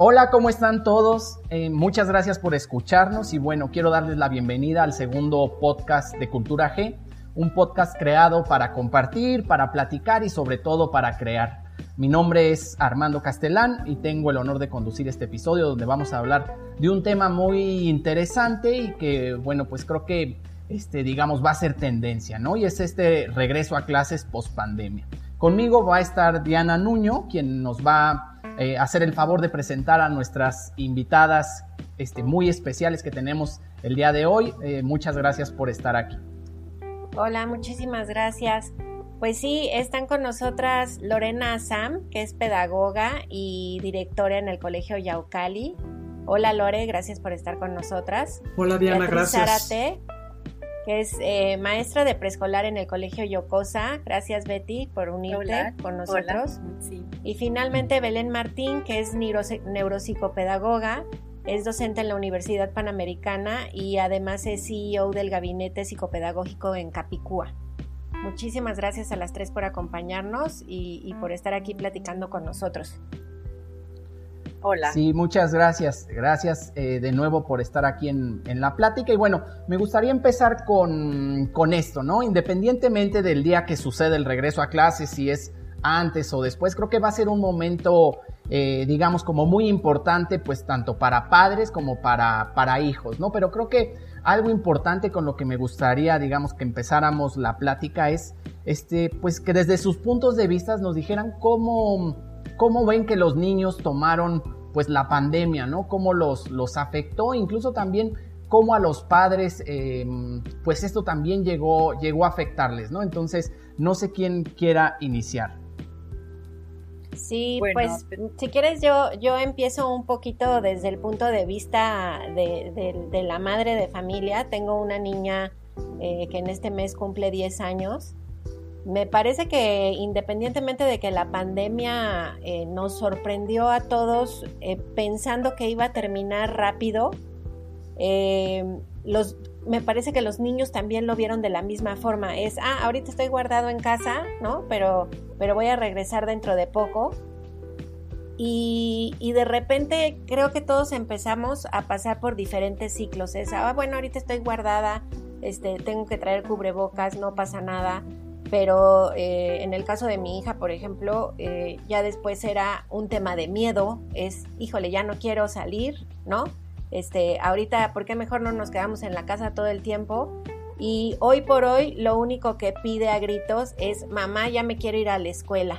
Hola, ¿cómo están todos? Eh, muchas gracias por escucharnos y bueno, quiero darles la bienvenida al segundo podcast de Cultura G, un podcast creado para compartir, para platicar y sobre todo para crear. Mi nombre es Armando Castellán y tengo el honor de conducir este episodio donde vamos a hablar de un tema muy interesante y que bueno, pues creo que este digamos va a ser tendencia, ¿no? Y es este regreso a clases post pandemia. Conmigo va a estar Diana Nuño, quien nos va eh, hacer el favor de presentar a nuestras invitadas este, muy especiales que tenemos el día de hoy. Eh, muchas gracias por estar aquí. Hola, muchísimas gracias. Pues sí, están con nosotras Lorena Sam, que es pedagoga y directora en el Colegio Yaucali. Hola Lore, gracias por estar con nosotras. Hola Diana, gracias que es eh, maestra de preescolar en el Colegio Yocosa. Gracias Betty por unirte con nosotros. Y finalmente Belén Martín, que es neuropsicopedagoga, es docente en la Universidad Panamericana y además es CEO del Gabinete Psicopedagógico en Capicúa. Muchísimas gracias a las tres por acompañarnos y por estar aquí platicando con nosotros. Hola. Sí, muchas gracias. Gracias eh, de nuevo por estar aquí en, la plática. Y bueno, me gustaría empezar con, esto, ¿no? Independientemente del día que sucede el regreso a clases, si es antes o después, creo que va a ser un momento, eh, digamos, como muy importante, pues tanto para padres como para, para hijos, ¿no? Pero creo que algo importante con lo que me gustaría, digamos, que empezáramos la plática es, este, pues que desde sus puntos de vista nos dijeran cómo cómo ven que los niños tomaron pues la pandemia, ¿no? Cómo los, los afectó, incluso también cómo a los padres, em, pues esto también llegó, llegó a afectarles, ¿no? Entonces, no sé quién quiera iniciar. Sí, pues si quieres yo, yo empiezo un poquito desde el punto de vista de, la madre de familia. Tengo una niña eh, que en este mes cumple 10 años me parece que independientemente de que la pandemia eh, nos sorprendió a todos eh, pensando que iba a terminar rápido, eh, me parece que los niños también lo vieron de la misma forma. Es, ah, ahorita estoy guardado en casa, ¿no? Pero, pero voy a regresar dentro de poco. Y, y, de repente creo que todos empezamos a pasar por diferentes ciclos. Es, ah, bueno, ahorita estoy guardada, este, tengo que traer cubrebocas, no pasa nada pero eh, en el caso de mi hija, por ejemplo, eh, ya después era un tema de miedo, es, híjole, ya no quiero salir, ¿no? Este, ahorita, ¿por qué mejor no nos quedamos en la casa todo el tiempo? Y hoy por hoy lo único que pide a gritos es, mamá, ya me quiero ir a la escuela,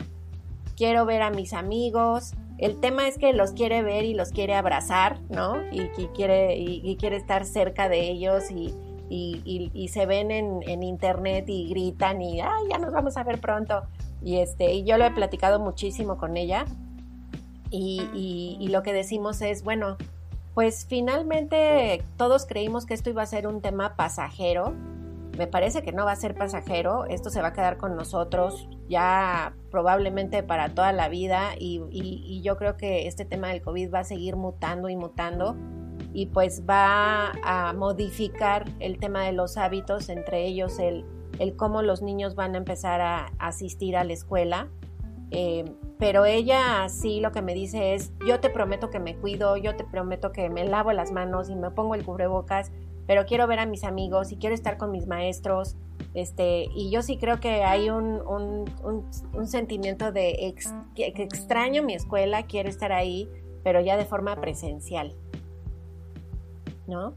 quiero ver a mis amigos. El tema es que los quiere ver y los quiere abrazar, ¿no? Y, quiere, y quiere estar cerca de ellos y, y, se ven en, internet y gritan y Ay, ya nos vamos a ver pronto. Y, este, y yo lo he platicado muchísimo con ella y, y lo que decimos es, bueno, pues finalmente todos creímos que esto iba a ser un tema pasajero. Me parece que no va a ser pasajero, esto se va a quedar con nosotros ya probablemente para toda la vida y, y yo creo que este tema del COVID va a seguir mutando y mutando y pues va a modificar el tema de los hábitos, entre ellos el, el cómo los niños van a empezar a, asistir a la escuela. Eh, pero ella sí lo que me dice es, yo te prometo que me cuido, yo te prometo que me lavo las manos y me pongo el cubrebocas, pero quiero ver a mis amigos y quiero estar con mis maestros. Este, y yo sí creo que hay un, un, sentimiento de que extraño mi escuela, quiero estar ahí, pero ya de forma presencial. ¿No?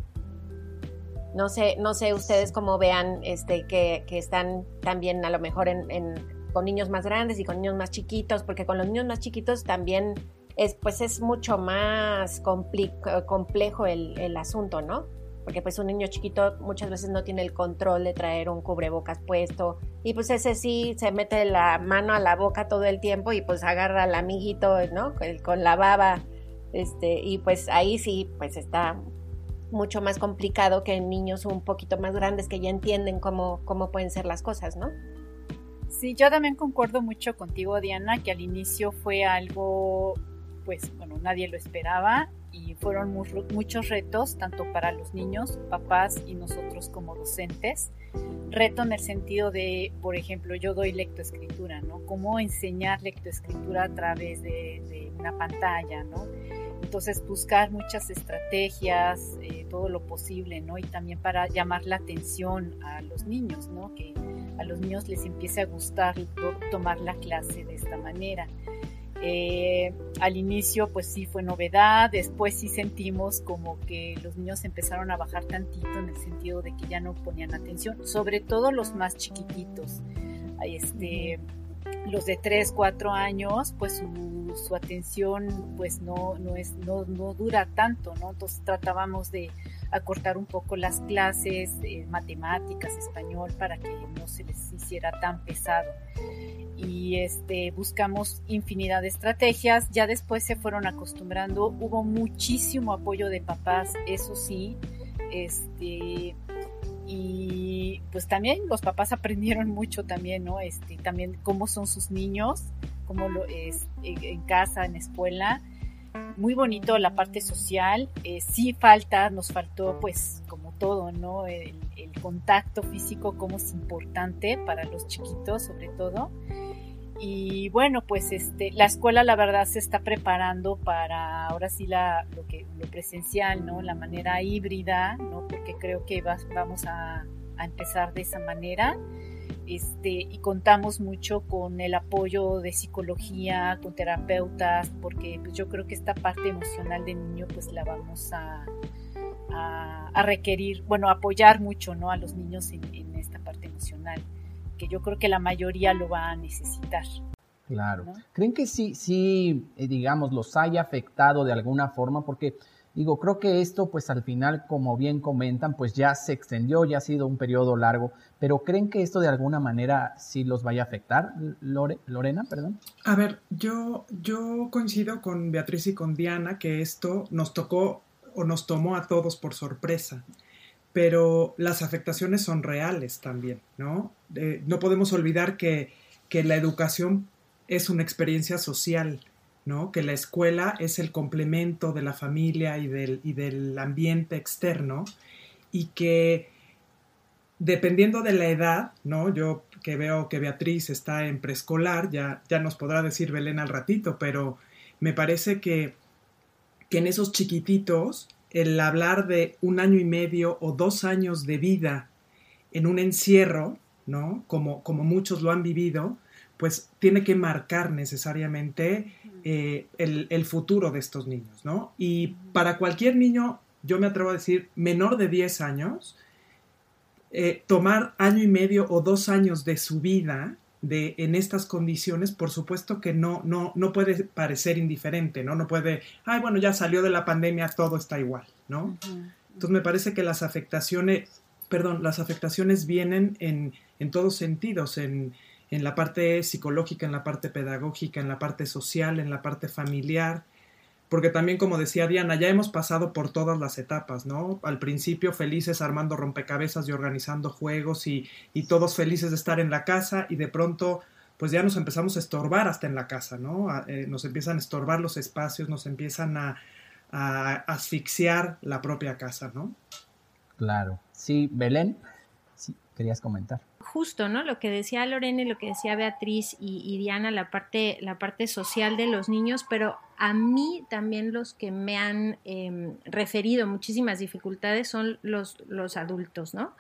No sé, no sé ustedes cómo vean este, que, están también a lo mejor en, con niños más grandes y con niños más chiquitos, porque con los niños más chiquitos también es, pues es mucho más complejo el, asunto, ¿no? Porque pues un niño chiquito muchas veces no tiene el control de traer un cubrebocas puesto y pues ese sí se mete la mano a la boca todo el tiempo y pues agarra al amiguito, ¿no? Con la baba, este, y pues ahí sí, pues está mucho más complicado que en niños un poquito más grandes que ya entienden cómo, cómo pueden ser las cosas, ¿no? Sí, yo también concuerdo mucho contigo, Diana, que al inicio fue algo, pues, bueno, nadie lo esperaba y fueron muchos retos, tanto para los niños, papás y nosotros como docentes. Reto en el sentido de, por ejemplo, yo doy lectoescritura, ¿no? Cómo enseñar lectoescritura a través de, de una pantalla, ¿no? Entonces buscar muchas estrategias, eh, todo lo posible, ¿no? Y también para llamar la atención a los niños, ¿no? Que a los niños les empiece a gustar tomar la clase de esta manera. Eh, al inicio pues sí fue novedad, después sí sentimos como que los niños empezaron a bajar tantito en el sentido de que ya no ponían atención, sobre todo los más chiquititos. Este, los de 3, 4 años, pues su, atención pues no, no, es, no, no, dura tanto, ¿no? Entonces tratábamos de acortar un poco las clases, de matemáticas, español, para que no se les hiciera tan pesado. Y este, buscamos infinidad de estrategias, ya después se fueron acostumbrando, hubo muchísimo apoyo de papás, eso sí, este, y pues también los papás aprendieron mucho también, ¿no? Este, también cómo son sus niños, cómo lo es en casa, en escuela. Muy bonito la parte social. Eh, sí falta, nos faltó pues como todo, ¿no? El, contacto físico como es importante para los chiquitos sobre todo y bueno pues este la escuela la verdad se está preparando para ahora sí la lo que lo presencial no la manera híbrida no porque creo que vamos a, empezar de esa manera. Este y contamos mucho con el apoyo de psicología con terapeutas porque pues, yo creo que esta parte emocional del niño pues la vamos a, a, requerir bueno apoyar mucho no a los niños en esta parte emocional yo creo que la mayoría lo va a necesitar. Claro. ¿Creen que sí, sí, eh, digamos, los haya afectado de alguna forma? Porque, digo, creo que esto, pues al final, como bien comentan, pues ya se extendió, ya ha sido un periodo largo, pero ¿creen que esto de alguna manera sí los vaya a afectar? Lorena, perdón. A ver, yo, yo coincido con Beatriz y con Diana que esto nos tocó o nos tomó a todos por sorpresa pero las afectaciones son reales también, ¿no? no podemos olvidar que, la educación es una experiencia social, ¿no? Que la escuela es el complemento de la familia y del, y del ambiente externo y que dependiendo de la edad, ¿no? Yo que veo que Beatriz está en preescolar, ya, ya nos podrá decir Belén al ratito, pero me parece que, que en esos chiquititos el hablar de un año y medio o dos años de vida en un encierro, ¿no? Como, como muchos lo han vivido, pues tiene que marcar necesariamente eh, el, futuro de estos niños, ¿no? Y para cualquier niño, yo me atrevo a decir, menor de 10 años, eh, tomar año y medio o dos años de su vida de, en estas condiciones, por supuesto que no, no, no puede parecer indiferente, ¿no? No puede, ay, bueno, ya salió de la pandemia, todo está igual, ¿no? Entonces me parece que las afectaciones, perdón, las afectaciones vienen en, en todos sentidos, en, en la parte psicológica, en la parte pedagógica, en la parte social, en la parte familiar, porque también, como decía Diana, ya hemos pasado por todas las etapas, ¿no? Al principio felices armando rompecabezas y organizando juegos y, todos felices de estar en la casa y de pronto pues ya nos empezamos a estorbar hasta en la casa, ¿no? Eh, nos empiezan a estorbar los espacios, nos empiezan a, a, asfixiar la propia casa, ¿no? Claro. Sí, Belén, sí, querías comentar justo, ¿no? Lo que decía Lorena y lo que decía Beatriz y, Diana, la parte, la parte social de los niños, pero a mí también los que me han em, referido muchísimas dificultades son los, los adultos, ¿no?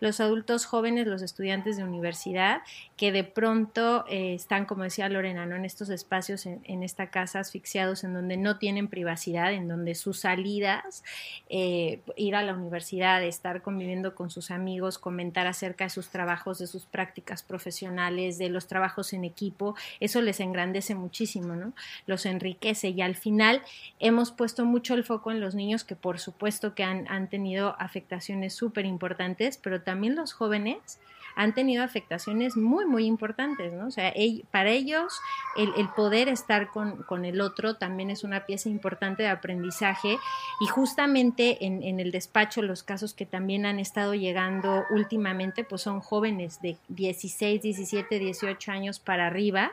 Los adultos jóvenes, los estudiantes de universidad, que de pronto eh, están, como decía Lorena, ¿no? En estos espacios, en, esta casa, asfixiados, en donde no tienen privacidad, en donde sus salidas, eh, ir a la universidad, estar conviviendo con sus amigos, comentar acerca de sus trabajos, de sus prácticas profesionales, de los trabajos en equipo, eso les engrandece muchísimo, ¿no? Los enriquece y al final hemos puesto mucho el foco en los niños que por supuesto que han, tenido afectaciones súper importantes, pero también los jóvenes han tenido afectaciones muy, muy importantes, ¿no? O sea, para ellos el, poder estar con, con, el otro también es una pieza importante de aprendizaje y justamente en, en, el despacho los casos que también han estado llegando últimamente, pues son jóvenes de 16, 17, 18 años para arriba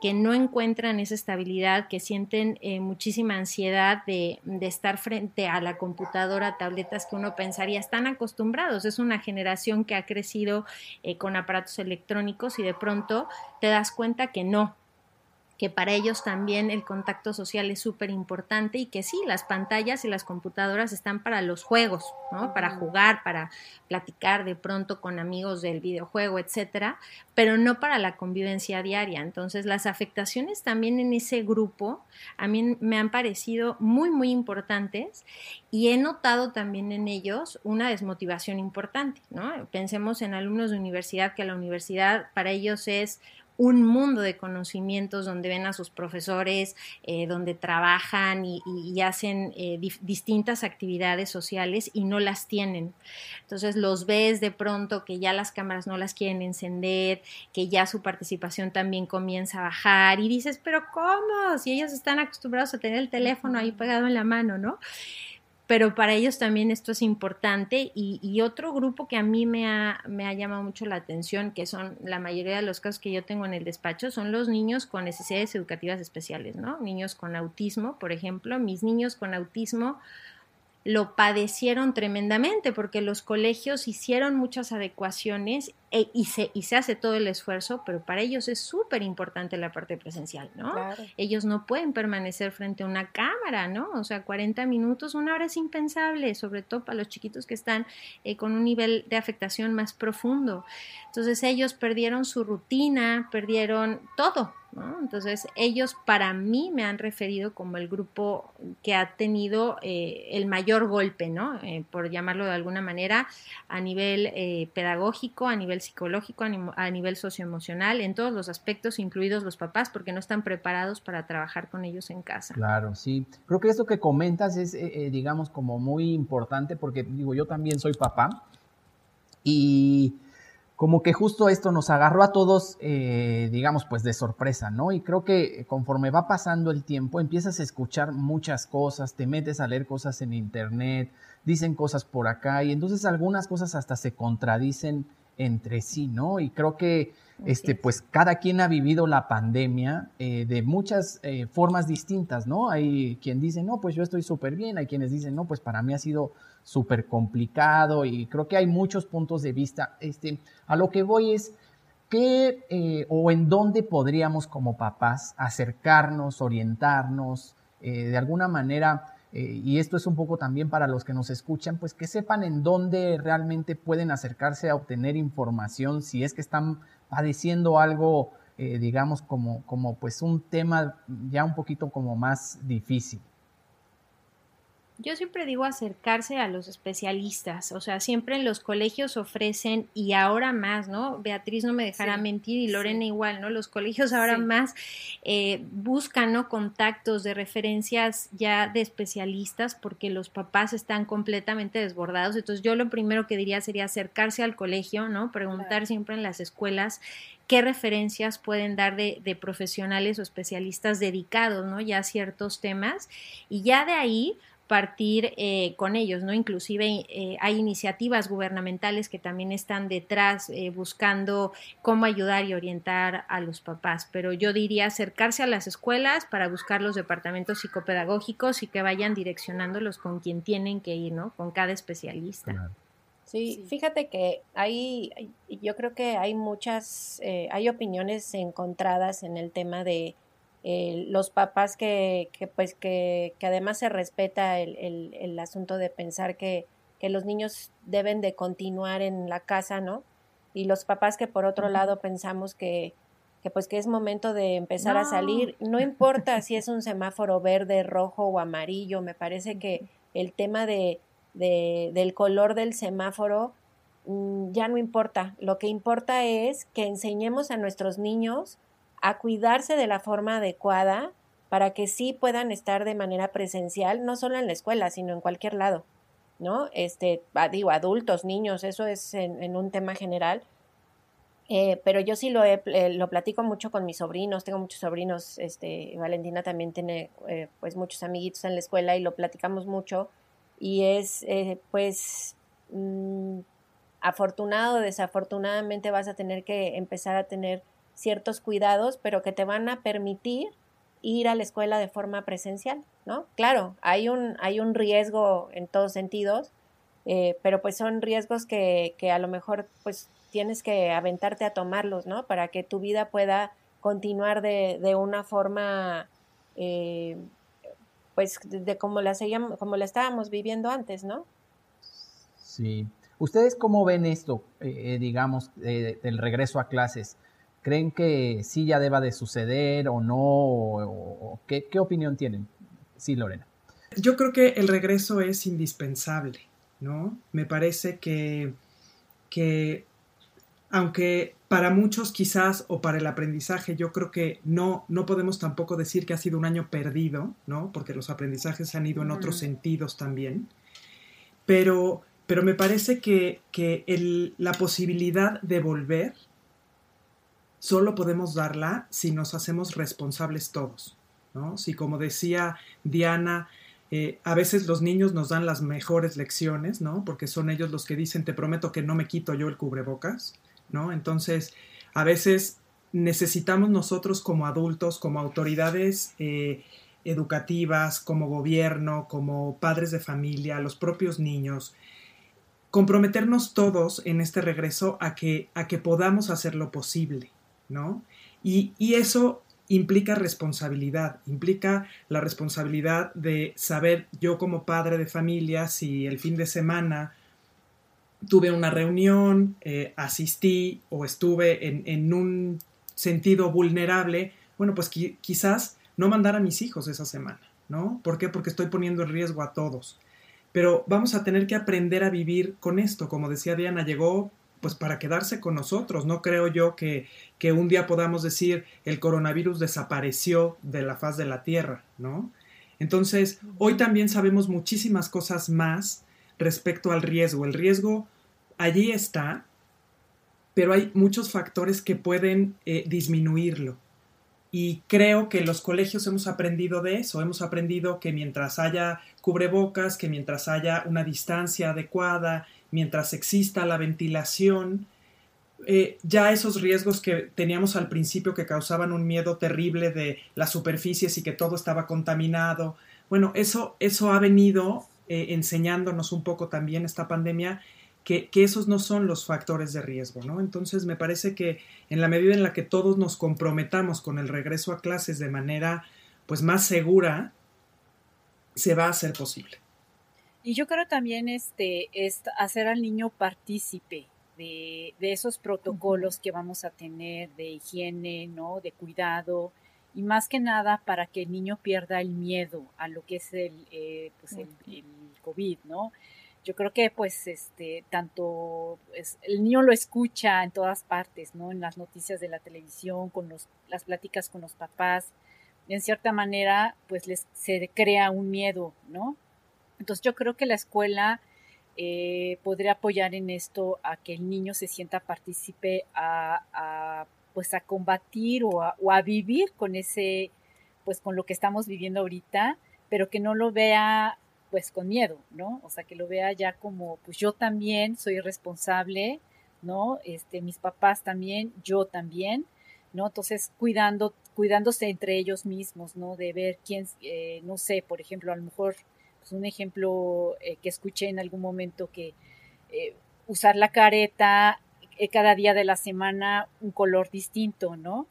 que no encuentran esa estabilidad, que sienten eh, muchísima ansiedad de, estar frente a la computadora, tabletas que uno pensaría están acostumbrados. Es una generación que ha crecido eh, con aparatos electrónicos y de pronto te das cuenta que no, que para ellos también el contacto social es súper importante y que sí, las pantallas y las computadoras están para los juegos, ¿no? Para jugar, para platicar de pronto con amigos del videojuego, etcétera, pero no para la convivencia diaria. Entonces, las afectaciones también en ese grupo a mí me han parecido muy, muy importantes y he notado también en ellos una desmotivación importante, ¿no? Pensemos en alumnos de universidad, que la universidad para ellos es un mundo de conocimientos donde ven a sus profesores, eh, donde trabajan y, hacen eh, distintas actividades sociales y no las tienen. Entonces los ves de pronto que ya las cámaras no las quieren encender, que ya su participación también comienza a bajar y dices, pero ¿cómo? Si ellos están acostumbrados a tener el teléfono ahí pegado en la mano, ¿no? Pero para ellos también esto es importante y, otro grupo que a mí me ha, me ha, llamado mucho la atención, que son la mayoría de los casos que yo tengo en el despacho, son los niños con necesidades educativas especiales, ¿no? Niños con autismo, por ejemplo, mis niños con autismo lo padecieron tremendamente porque los colegios hicieron muchas adecuaciones e, y, se, y se hace todo el esfuerzo, pero para ellos es súper importante la parte presencial, ¿no? Ellos no pueden permanecer frente a una cámara, ¿no? O sea, 40 minutos, una hora es impensable, sobre todo para los chiquitos que están eh, con un nivel de afectación más profundo. Entonces ellos perdieron su rutina, perdieron todo, entonces, ellos para mí me han referido como el grupo que ha tenido eh, el mayor golpe, ¿no? Eh, por llamarlo de alguna manera, a nivel eh, pedagógico, a nivel psicológico, a, nivel socioemocional, en todos los aspectos, incluidos los papás, porque no están preparados para trabajar con ellos en casa. Claro, sí. Creo que esto que comentas es, digamos, como muy importante, porque digo, yo también soy papá y como que justo esto nos agarró a todos, eh, digamos, pues de sorpresa, ¿no? Y creo que conforme va pasando el tiempo, empiezas a escuchar muchas cosas, te metes a leer cosas en internet, dicen cosas por acá, y entonces algunas cosas hasta se contradicen entre sí, ¿no? Y creo que este, pues cada quien ha vivido la pandemia eh, de muchas eh, formas distintas, ¿no? Hay quien dice, no, pues yo estoy súper bien, hay quienes dicen, no, pues para mí ha sido súper complicado y creo que hay muchos puntos de vista. Este, a lo que voy es, ¿qué eh, o en dónde podríamos como papás acercarnos, orientarnos, de alguna manera eh, y esto es un poco también para los que nos escuchan, pues que sepan en dónde realmente pueden acercarse a obtener información si es que están padeciendo algo, eh, digamos, como, como pues un tema ya un poquito como más difícil. Yo siempre digo acercarse a los especialistas, o sea, siempre en los colegios ofrecen, y ahora más, ¿no? Beatriz no me dejará mentir y Lorena igual, ¿no? Los colegios ahora más eh, buscan, ¿no? Contactos de referencias ya de especialistas porque los papás están completamente desbordados. Entonces yo lo primero que diría sería acercarse al colegio, ¿no? Preguntar siempre en las escuelas qué referencias pueden dar de, de profesionales o especialistas dedicados, ¿no? Ya a ciertos temas. Y ya de ahí partir eh, con ellos, ¿no? Inclusive eh, hay iniciativas gubernamentales que también están detrás eh, buscando cómo ayudar y orientar a los papás, pero yo diría acercarse a las escuelas para buscar los departamentos psicopedagógicos y que vayan direccionándolos con quien tienen que ir, ¿no? Con cada especialista. Sí, fíjate que hay, yo creo que hay muchas, hay opiniones encontradas en el tema de eh, los papás que, que pues que, que, además se respeta el, el, el asunto de pensar que, que, los niños deben de continuar en la casa, ¿no? Y los papás que por otro lado pensamos que, que pues que es momento de empezar a salir, no importa si es un semáforo verde, rojo o amarillo, me parece que el tema de, de del color del semáforo mm, ya no importa, lo que importa es que enseñemos a nuestros niños a cuidarse de la forma adecuada para que sí puedan estar de manera presencial, no solo en la escuela, sino en cualquier lado, ¿no? Este, digo, adultos, niños, eso es en, un tema general. Eh, pero yo sí lo, he, eh, lo platico mucho con mis sobrinos, tengo muchos sobrinos, este, Valentina también tiene eh, pues muchos amiguitos en la escuela y lo platicamos mucho y es pues mm, afortunado o desafortunadamente vas a tener que empezar a tener ciertos cuidados, pero que te van a permitir ir a la escuela de forma presencial, ¿no? Claro, hay un, hay un riesgo en todos sentidos, eh, pero pues son riesgos que, que, a lo mejor pues tienes que aventarte a tomarlos, ¿no? Para que tu vida pueda continuar de, de una forma, eh, pues, de, como, la como la estábamos viviendo antes, ¿no? Sí. ¿Ustedes cómo ven esto, eh, digamos, del regreso a clases? ¿Creen que sí ya deba de suceder o no? ¿qué, ¿Qué opinión tienen? Sí, Lorena. Yo creo que el regreso es indispensable, ¿no? Me parece que, que aunque para muchos quizás o para el aprendizaje yo creo que no, no podemos tampoco decir que ha sido un año perdido, ¿no? Porque los aprendizajes han ido en otros sentidos también. Pero, pero me parece que, que el, la posibilidad de volver solo podemos darla si nos hacemos responsables todos, ¿no? Si como decía Diana, eh, a veces los niños nos dan las mejores lecciones, ¿no? Porque son ellos los que dicen, te prometo que no me quito yo el cubrebocas, ¿no? Entonces, a veces necesitamos nosotros como adultos, como autoridades eh, educativas, como gobierno, como padres de familia, los propios niños, comprometernos todos en este regreso a que, a que podamos hacer lo posible, Y, eso implica responsabilidad, implica la responsabilidad de saber yo como padre de familia si el fin de semana tuve una reunión, eh, asistí o estuve en, un sentido vulnerable, bueno, pues quizás no mandar a mis hijos esa semana, ¿no? ¿Por qué? Porque estoy poniendo en riesgo a todos. Pero vamos a tener que aprender a vivir con esto. Como decía Diana, llegó pues para quedarse con nosotros. No creo yo que, que un día podamos decir el coronavirus desapareció de la faz de la Tierra, ¿no? Entonces, hoy también sabemos muchísimas cosas más respecto al riesgo. El riesgo allí está, pero hay muchos factores que pueden eh, disminuirlo. Y creo que los colegios hemos aprendido de eso, hemos aprendido que mientras haya cubrebocas, que mientras haya una distancia adecuada, mientras exista la ventilación, eh, ya esos riesgos que teníamos al principio que causaban un miedo terrible de las superficies y que todo estaba contaminado, bueno, eso, eso ha venido eh, enseñándonos un poco también esta pandemia que, que, esos no son los factores de riesgo, ¿no? Entonces me parece que en la medida en la que todos nos comprometamos con el regreso a clases de manera pues más segura, se va a hacer posible. Y yo creo también este, es hacer al niño partícipe de, de, esos protocolos que vamos a tener de higiene, ¿no? De cuidado y más que nada para que el niño pierda el miedo a lo que es el, eh, pues el, COVID, ¿no? Yo creo que pues este tanto el niño lo escucha en todas partes, ¿no? En las noticias de la televisión, con los, las pláticas con los papás, en cierta manera pues les se crea un miedo, ¿no? Entonces yo creo que la escuela eh, podría apoyar en esto a que el niño se sienta partícipe a, pues a combatir o a, vivir con ese pues con lo que estamos viviendo ahorita pero que no lo vea pues con miedo no o sea que lo vea ya como pues yo también soy responsable no este mis papás también yo también no entonces cuidando cuidándose entre ellos mismos no de ver quién eh, no sé por ejemplo a lo mejor pues, un ejemplo eh, que escuché en algún momento que eh, usar la careta eh, cada día de la semana un color distinto, ¿no?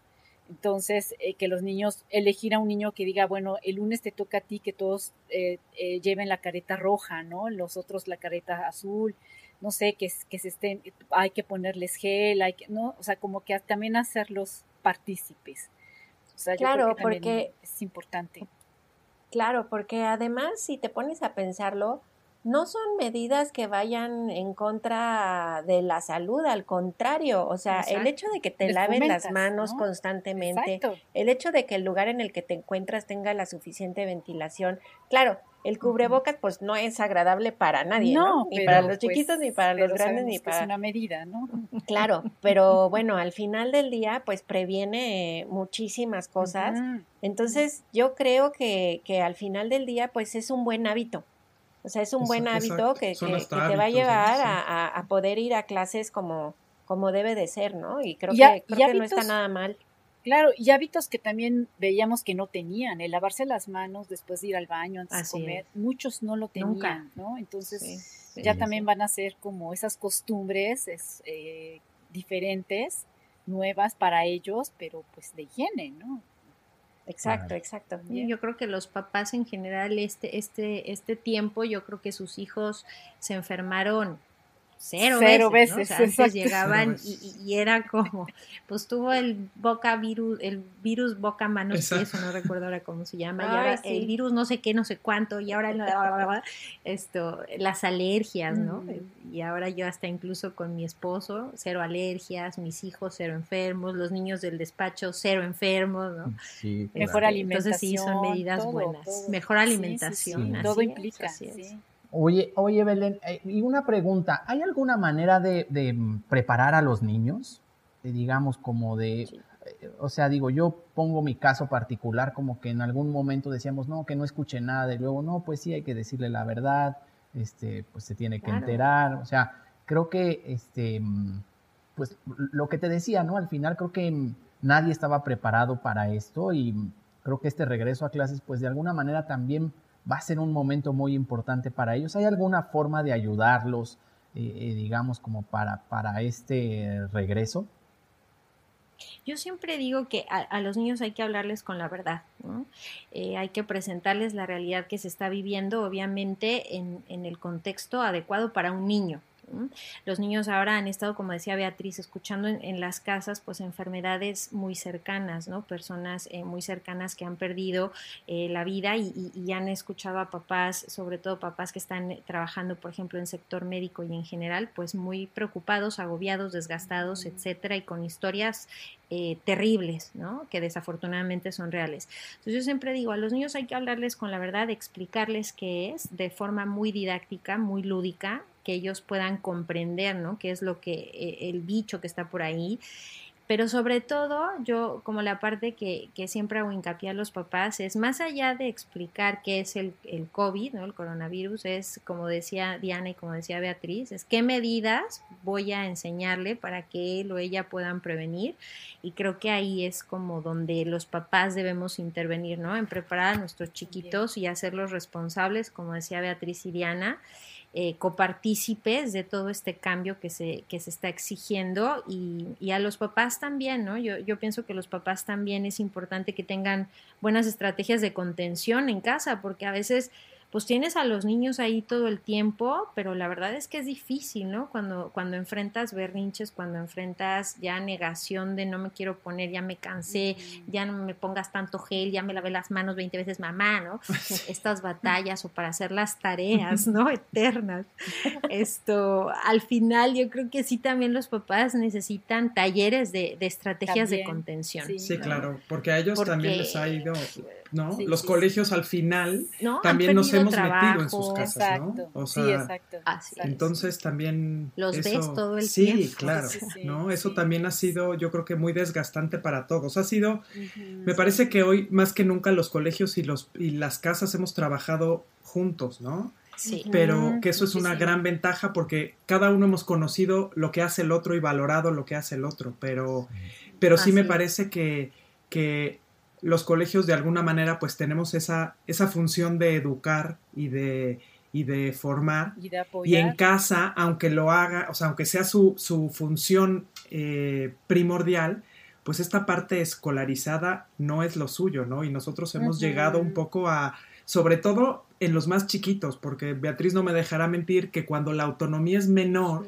Entonces, que los niños, elegir a un niño que diga, bueno, el lunes te toca a ti que todos lleven la careta roja, ¿no? Los otros la careta azul, no sé, que, que se estén, hay que ponerles gel, hay que, ¿no? O sea, como que también hacerlos partícipes. O sea, claro, porque es importante. Claro, porque además si te pones a pensarlo, no son medidas que vayan en contra de la salud, al contrario, o sea, el hecho de que te laven las manos constantemente, el hecho de que el lugar en el que te encuentras tenga la suficiente ventilación, claro, el cubrebocas pues no es agradable para nadie, ¿no? Ni para los chiquitos, pues, ni para los grandes, ni para... Es una medida, ¿no? Claro, pero bueno, al final del día pues previene muchísimas cosas. Entonces yo creo que, que al final del día pues es un buen hábito. O sea, es un buen hábito que, que, te va a llevar a, a, poder ir a clases como, como debe de ser, ¿no? Y creo, que, creo que no está nada mal. Claro, y hábitos que también veíamos que no tenían, el lavarse las manos después de ir al baño antes de comer, muchos no lo tenían, ¿no? Entonces ya también van a ser como esas costumbres es, eh, diferentes, nuevas para ellos, pero pues de higiene, ¿no? Exacto, exacto. Yo creo que los papás en general este, este, este tiempo, yo creo que sus hijos se enfermaron cero, veces. antes llegaban y, era como, pues tuvo el boca virus, el virus boca manos eso no recuerdo ahora cómo se llama, y ahora el virus no sé qué, no sé cuánto, y ahora esto, las alergias, ¿no? Mm. Y ahora yo hasta incluso con mi esposo, cero alergias, mis hijos cero enfermos, los niños del despacho cero enfermos, ¿no? Mejor alimentación. Entonces sí, son medidas buenas. Mejor alimentación. todo implica. sí. Oye, oye, Belén, eh, y una pregunta, ¿hay alguna manera de, preparar a los niños? digamos, como de, eh, o sea, digo, yo pongo mi caso particular, como que en algún momento decíamos, no, que no escuche nada, y luego, no, pues sí, hay que decirle la verdad, este, pues se tiene que enterar, o sea, creo que, este, pues lo que te decía, ¿no? Al final creo que nadie estaba preparado para esto y creo que este regreso a clases, pues de alguna manera también va a ser un momento muy importante para ellos. ¿Hay alguna forma de ayudarlos, eh, eh, digamos, como para, para este regreso? Yo siempre digo que a, los niños hay que hablarles con la verdad, eh, hay que presentarles la realidad que se está viviendo, obviamente en, en el contexto adecuado para un niño. Los niños ahora han estado, como decía Beatriz, escuchando en, las casas pues enfermedades muy cercanas, ¿no? Personas eh, muy cercanas que han perdido eh, la vida y, han escuchado a papás, sobre todo papás que están trabajando, por ejemplo, en sector médico y en general, pues muy preocupados, agobiados, desgastados, etcétera, y con historias eh, terribles, ¿no? Que desafortunadamente son reales. Entonces yo siempre digo, a los niños hay que hablarles con la verdad, explicarles qué es de forma muy didáctica, muy lúdica, que ellos puedan comprender, ¿no? Qué es lo que eh, el bicho que está por ahí pero sobre todo, yo como la parte que, que, siempre hago hincapié a los papás es más allá de explicar qué es el, el, COVID, ¿no? el coronavirus, es como decía Diana y como decía Beatriz, es qué medidas voy a enseñarle para que él o ella puedan prevenir. Y creo que ahí es como donde los papás debemos intervenir, ¿no? En preparar a nuestros chiquitos y hacerlos responsables, como decía Beatriz y Diana eh, copartícipes de todo este cambio que se, que se está exigiendo y, y a los papás también, ¿no? Yo, yo, pienso que los papás también es importante que tengan buenas estrategias de contención en casa, porque a veces pues tienes a los niños ahí todo el tiempo, pero la verdad es que es difícil, ¿no? Cuando, cuando enfrentas berrinches, cuando enfrentas ya negación de no me quiero poner, ya me cansé, ya no me pongas tanto gel, ya me lavé las manos 20 veces mamá, ¿no? Estas batallas o para hacer las tareas, ¿no? Eternas. Esto, al final yo creo que sí también los papás necesitan talleres de, estrategias de contención. Sí, claro, porque a ellos también les ha ido ¿no? los colegios al final también nos hemos metido en sus casas, ¿no? sí, exacto. entonces también los ves todo el tiempo. Sí, claro, ¿no? Eso también ha sido, yo creo que muy desgastante para todos. Ha sido, me parece que hoy más que nunca los colegios y los y las casas hemos trabajado juntos, ¿no? Sí. Pero que eso es una gran ventaja porque cada uno hemos conocido lo que hace el otro y valorado lo que hace el otro, pero, pero sí me parece que, que los colegios de alguna manera pues tenemos esa, esa función de educar y de, y de formar. Y, en casa, aunque lo haga, o sea, aunque sea su, su función eh, primordial, pues esta parte escolarizada no es lo suyo, ¿no? Y nosotros hemos llegado un poco a, sobre todo en los más chiquitos, porque Beatriz no me dejará mentir que cuando la autonomía es menor,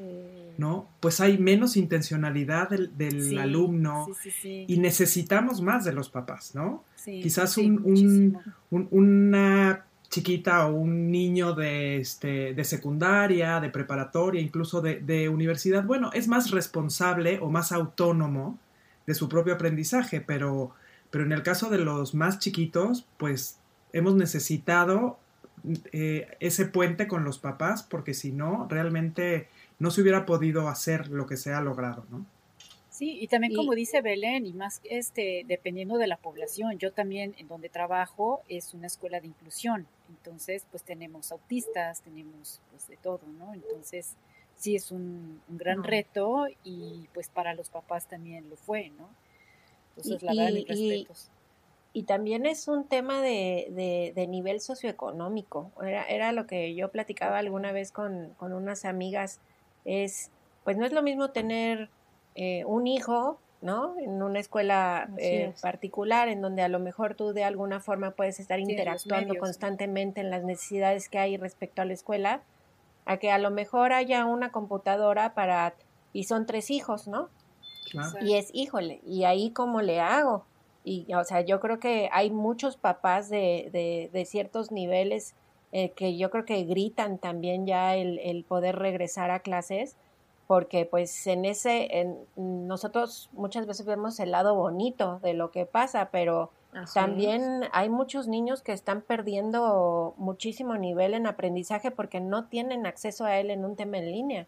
¿no? Pues hay menos intencionalidad del, alumno y necesitamos más de los papás, ¿no? Quizás un, una chiquita o un niño de, este, de secundaria, de preparatoria, incluso de, universidad, bueno, es más responsable o más autónomo de su propio aprendizaje, pero, pero en el caso de los más chiquitos, pues hemos necesitado eh, ese puente con los papás, porque si no, realmente no se hubiera podido hacer lo que se ha logrado, ¿no? Sí, y también como dice Belén, y más este, dependiendo de la población, yo también en donde trabajo es una escuela de inclusión, entonces pues tenemos autistas, tenemos pues de todo, ¿no? Entonces sí es un, gran reto y pues para los papás también lo fue, ¿no? Entonces la verdad, mis respetos. Y también es un tema de, de, nivel socioeconómico. Era, era, lo que yo platicaba alguna vez con, con unas amigas es, pues no es lo mismo tener eh, un hijo ¿no? En una escuela eh, particular en donde a lo mejor tú de alguna forma puedes estar interactuando constantemente en las necesidades que hay respecto a la escuela, a que a lo mejor haya una computadora para, y son tres hijos, ¿no? Y es, híjole, ¿y ahí cómo le hago? Y, o sea, yo creo que hay muchos papás de, de, de ciertos niveles eh, que yo creo que gritan también ya el, el poder regresar a clases porque pues en ese, en, nosotros muchas veces vemos el lado bonito de lo que pasa, pero también hay muchos niños que están perdiendo muchísimo nivel en aprendizaje porque no tienen acceso a él en un tema en línea.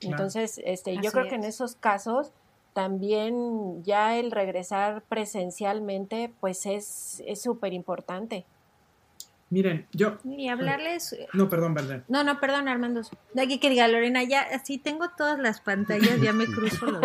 Entonces, este, yo creo que en esos casos también ya el regresar presencialmente pues es súper importante. Miren, yo. Y hablarles. No, perdón, verdad. No, no, perdón, Armando. De aquí que diga, Lorena, ya, así tengo todas las pantallas, ya me cruzo los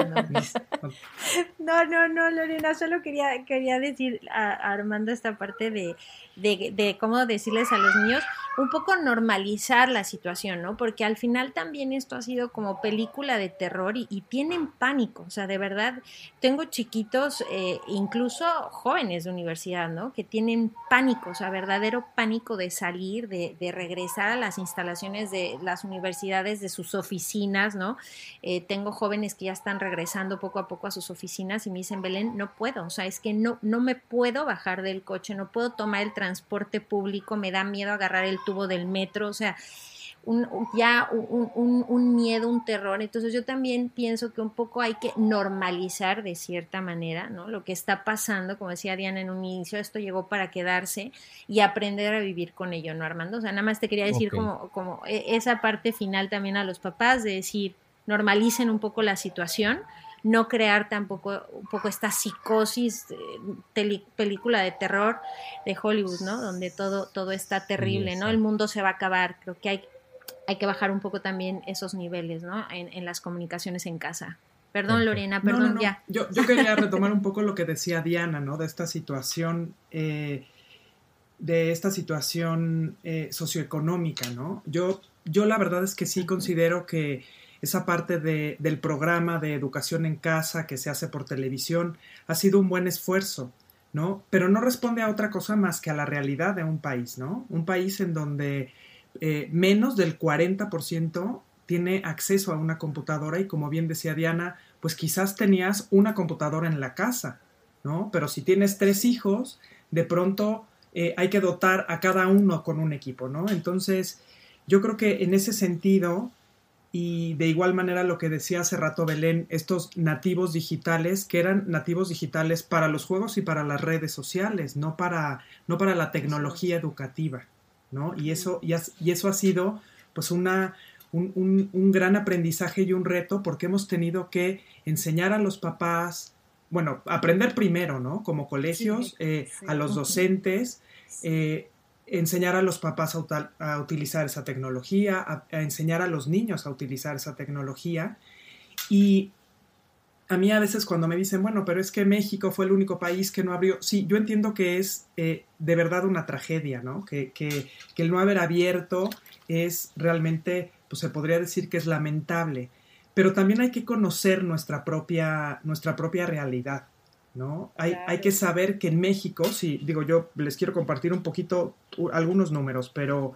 No, no, no, Lorena, solo quería, quería decir a, Armando esta parte de, de, de cómo decirles a los niños un poco normalizar la situación, ¿no? Porque al final también esto ha sido como película de terror y, tienen pánico, o sea, de verdad, tengo chiquitos, eh, incluso jóvenes de universidad, ¿no? Que tienen pánico, o sea, verdadero de salir, de, de regresar a las instalaciones de las universidades, de sus oficinas, ¿no? Eh, tengo jóvenes que ya están regresando poco a poco a sus oficinas y me dicen, Belén, no puedo, o sea, es que no, no me puedo bajar del coche, no puedo tomar el transporte público, me da miedo agarrar el tubo del metro, o sea, un, ya un, un, miedo, un terror. Entonces yo también pienso que un poco hay que normalizar de cierta manera, ¿no? Lo que está pasando, como decía Diana en un inicio, esto llegó para quedarse y aprender a vivir con ello, ¿no, Armando? O sea, nada más te quería decir como, como e, esa parte final también a los papás de decir, normalicen un poco la situación, no crear tampoco un poco esta psicosis película de terror de Hollywood, ¿no? Donde todo, todo está terrible, ¿no? El mundo se va a acabar. Creo que hay, hay que bajar un poco también esos niveles, ¿no? En, las comunicaciones en casa. Perdón, Lorena, perdón, ya. Yo, yo, quería retomar un poco lo que decía Diana, ¿no? De esta situación, eh, de esta situación eh, socioeconómica, ¿no? Yo, yo la verdad es que sí considero que esa parte de, del programa de educación en casa que se hace por televisión ha sido un buen esfuerzo, ¿no? Pero no responde a otra cosa más que a la realidad de un país, ¿no? Un país en donde eh, menos del 40% tiene acceso a una computadora y como bien decía Diana, pues quizás tenías una computadora en la casa, ¿no? Pero si tienes tres hijos, de pronto eh, hay que dotar a cada uno con un equipo, ¿no? Entonces, yo creo que en ese sentido, y de igual manera lo que decía hace rato Belén, estos nativos digitales, que eran nativos digitales para los juegos y para las redes sociales, no para, no para la tecnología educativa, ¿no? Y eso, y, eso ha sido pues una, un, un, gran aprendizaje y un reto porque hemos tenido que enseñar a los papás, bueno, aprender primero, ¿no? Como colegios, eh, a los docentes, eh, enseñar a los papás a, a utilizar esa tecnología, a, enseñar a los niños a utilizar esa tecnología. Y a mí a veces cuando me dicen, bueno, pero es que México fue el único país que no abrió, sí, yo entiendo que es eh, de verdad una tragedia, ¿no? Que, que, que, el no haber abierto es realmente, pues se podría decir que es lamentable, pero también hay que conocer nuestra propia, nuestra propia realidad. ¿no? Hay, hay, que saber que en México, sí, digo yo les quiero compartir un poquito algunos números, pero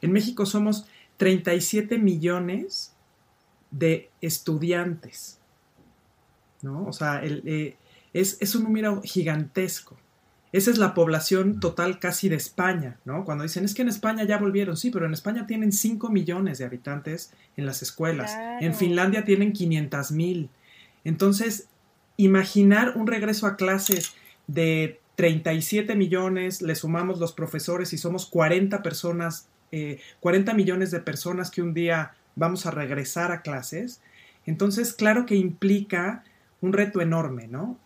en México somos 37 millones de estudiantes, ¿no? O sea, eh, es, es, un número gigantesco. Esa es la población total casi de España, ¿no? Cuando dicen, es que en España ya volvieron, sí, pero en España tienen 5 millones de habitantes en las escuelas. En Finlandia tienen 500 mil. Entonces, imaginar un regreso a clases de 37 millones, le sumamos los profesores y somos 40 personas, 40 eh, millones de personas que un día vamos a regresar a clases, entonces claro que implica un reto enorme, ¿no?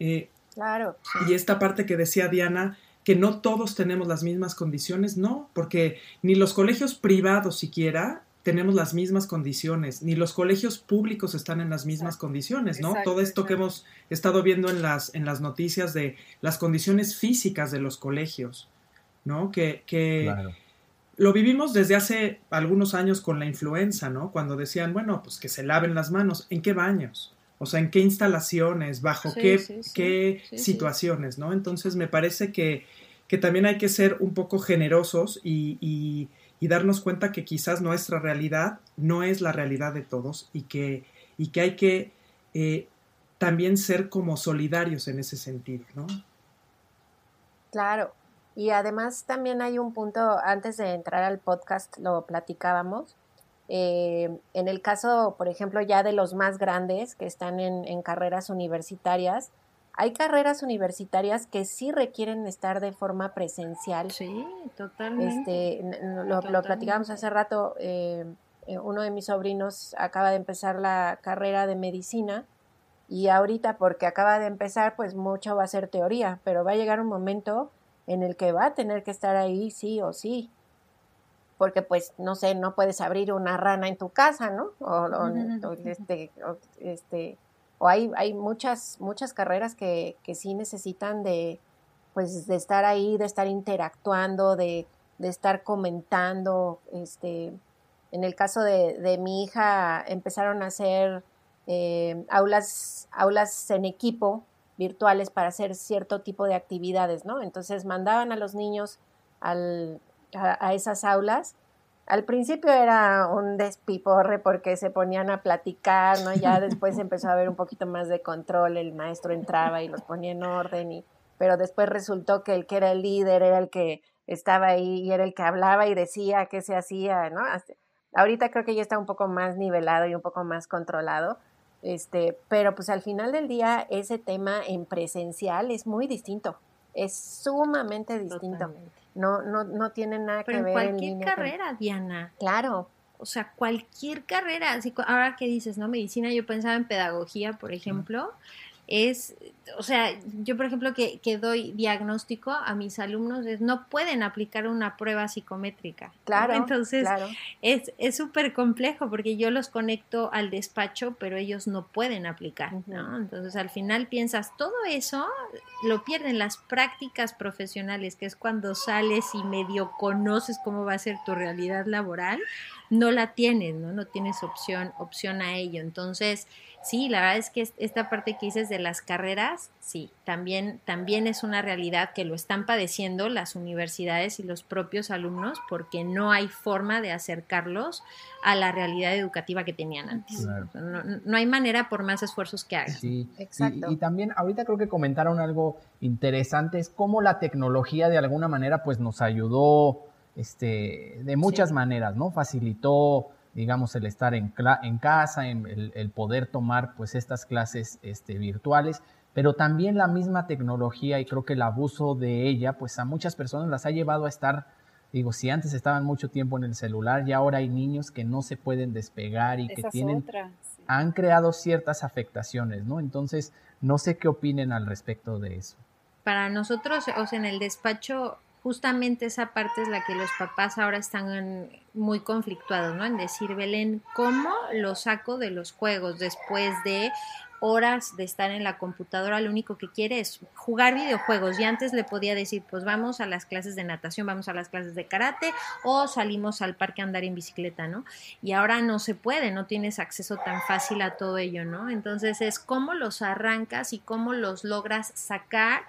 Eh, claro. Y esta parte que decía Diana, que no todos tenemos las mismas condiciones, no, porque ni los colegios privados siquiera tenemos las mismas condiciones, ni los colegios públicos están en las mismas condiciones, ¿no? Todo esto que hemos estado viendo en las, en las noticias de las condiciones físicas de los colegios, ¿no? Que, que lo vivimos desde hace algunos años con la influenza, ¿no? Cuando decían, bueno, pues que se laven las manos, ¿en qué baños? O sea, en qué instalaciones, bajo qué, qué situaciones, ¿no? Entonces me parece que, que, también hay que ser un poco generosos y, y, darnos cuenta que quizás nuestra realidad no es la realidad de todos y que, y que hay que eh, también ser como solidarios en ese sentido, ¿no? Claro, y además también hay un punto, antes de entrar al podcast lo platicábamos, eh, en el caso, por ejemplo, ya de los más grandes que están en, carreras universitarias, hay carreras universitarias que sí requieren estar de forma presencial. Sí, totalmente. Este, lo, platicábamos hace rato, eh, eh, uno de mis sobrinos acaba de empezar la carrera de medicina y ahorita porque acaba de empezar, pues mucho va a ser teoría, pero va a llegar un momento en el que va a tener que estar ahí sí o sí. Porque pues, no sé, no puedes abrir una rana en tu casa, ¿no? O, este, o, este, o hay, hay muchas, muchas carreras que, que sí necesitan de, pues, de estar ahí, de estar interactuando, de, de estar comentando, este, en el caso de, de mi hija empezaron a hacer eh, aulas, aulas en equipo virtuales para hacer cierto tipo de actividades, ¿no? Entonces mandaban a los niños al, a, esas aulas. Al principio era un despiporre porque se ponían a platicar, ¿no? Ya después empezó a haber un poquito más de control, el maestro entraba y los ponía en orden, y, pero después resultó que el que era el líder era el que estaba ahí y era el que hablaba y decía qué se hacía, ¿no? ahorita creo que ya está un poco más nivelado y un poco más controlado, este, pero pues al final del día ese tema en presencial es muy distinto, es sumamente distinto. No, no, no tiene nada que ver. En cualquier carrera, Diana. Claro. O sea, cualquier carrera. Así, ahora que dices, ¿no? Medicina, yo pensaba en pedagogía, por ejemplo es, o sea, yo por ejemplo que, que, doy diagnóstico a mis alumnos, es, no pueden aplicar una prueba psicométrica. Claro. Entonces, es súper complejo porque yo los conecto al despacho, pero ellos no pueden aplicar, ¿no? Entonces, al final piensas, todo eso lo pierden las prácticas profesionales, que es cuando sales y medio conoces cómo va a ser tu realidad laboral, no la tienes, ¿no? No tienes opción, opción a ello. Entonces, Sí, la verdad es que esta parte que dices de las carreras, sí, también, también es una realidad que lo están padeciendo las universidades y los propios alumnos porque no hay forma de acercarlos a la realidad educativa que tenían antes. No, hay manera por más esfuerzos que hagan. Sí, exacto. Y, también ahorita creo que comentaron algo interesante, es cómo la tecnología de alguna manera pues nos ayudó este, de muchas maneras, ¿no? Facilitó digamos, el estar en, en casa, en el, poder tomar pues estas clases este, virtuales, pero también la misma tecnología y creo que el abuso de ella, pues a muchas personas las ha llevado a estar, digo, si antes estaban mucho tiempo en el celular, y ahora hay niños que no se pueden despegar y que tienen, han creado ciertas afectaciones, ¿no? Entonces, no sé qué opinen al respecto de eso. Para nosotros, o sea, en el despacho justamente esa parte es la que los papás ahora están muy conflictuados, ¿no? En decir, Belén, ¿cómo lo saco de los juegos después de horas de estar en la computadora? Lo único que quiere es jugar videojuegos. Y antes le podía decir, pues vamos a las clases de natación, vamos a las clases de karate o salimos al parque a andar en bicicleta, ¿no? Y ahora no se puede, no tienes acceso tan fácil a todo ello, ¿no? Entonces es cómo los arrancas y cómo los logras sacar